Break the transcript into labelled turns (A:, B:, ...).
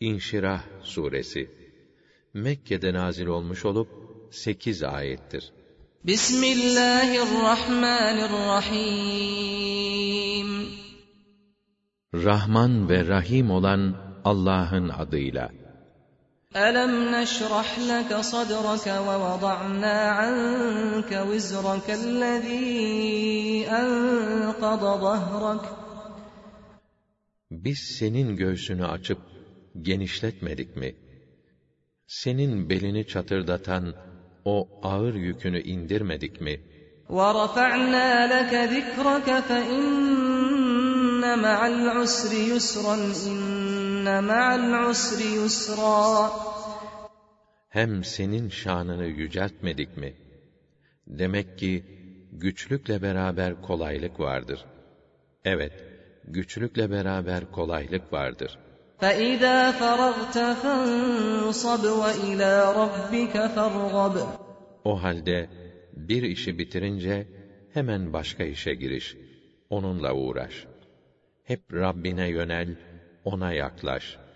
A: İnşirah suresi Mekke'de nazil olmuş olup 8 ayettir.
B: Bismillahirrahmanirrahim
A: Rahman ve Rahim olan Allah'ın adıyla.
B: Alam neşrah laka sadrak ve vada'na anka vizrak allazi anqada zahrak
A: Biz senin göğsünü açıp genişletmedik mi? Senin belini çatırdatan o ağır yükünü indirmedik mi?
B: وَرَفَعْنَا لَكَ ذِكْرَكَ فَإِنَّ مَعَ الْعُسْرِ يُسْرًا إِنَّ مَعَ الْعُسْرِ يُسْرًا
A: Hem senin şanını yüceltmedik mi? Demek ki güçlükle beraber kolaylık vardır. Evet, güçlükle beraber kolaylık vardır.
B: فَإِذَا فَرَغْتَ فَانصَبْ وَإِلَى رَبِّكَ فَارْغَبْ
A: O halde bir işi bitirince hemen başka işe giriş. Onunla uğraş. Hep Rabbine yönel, ona yaklaş.''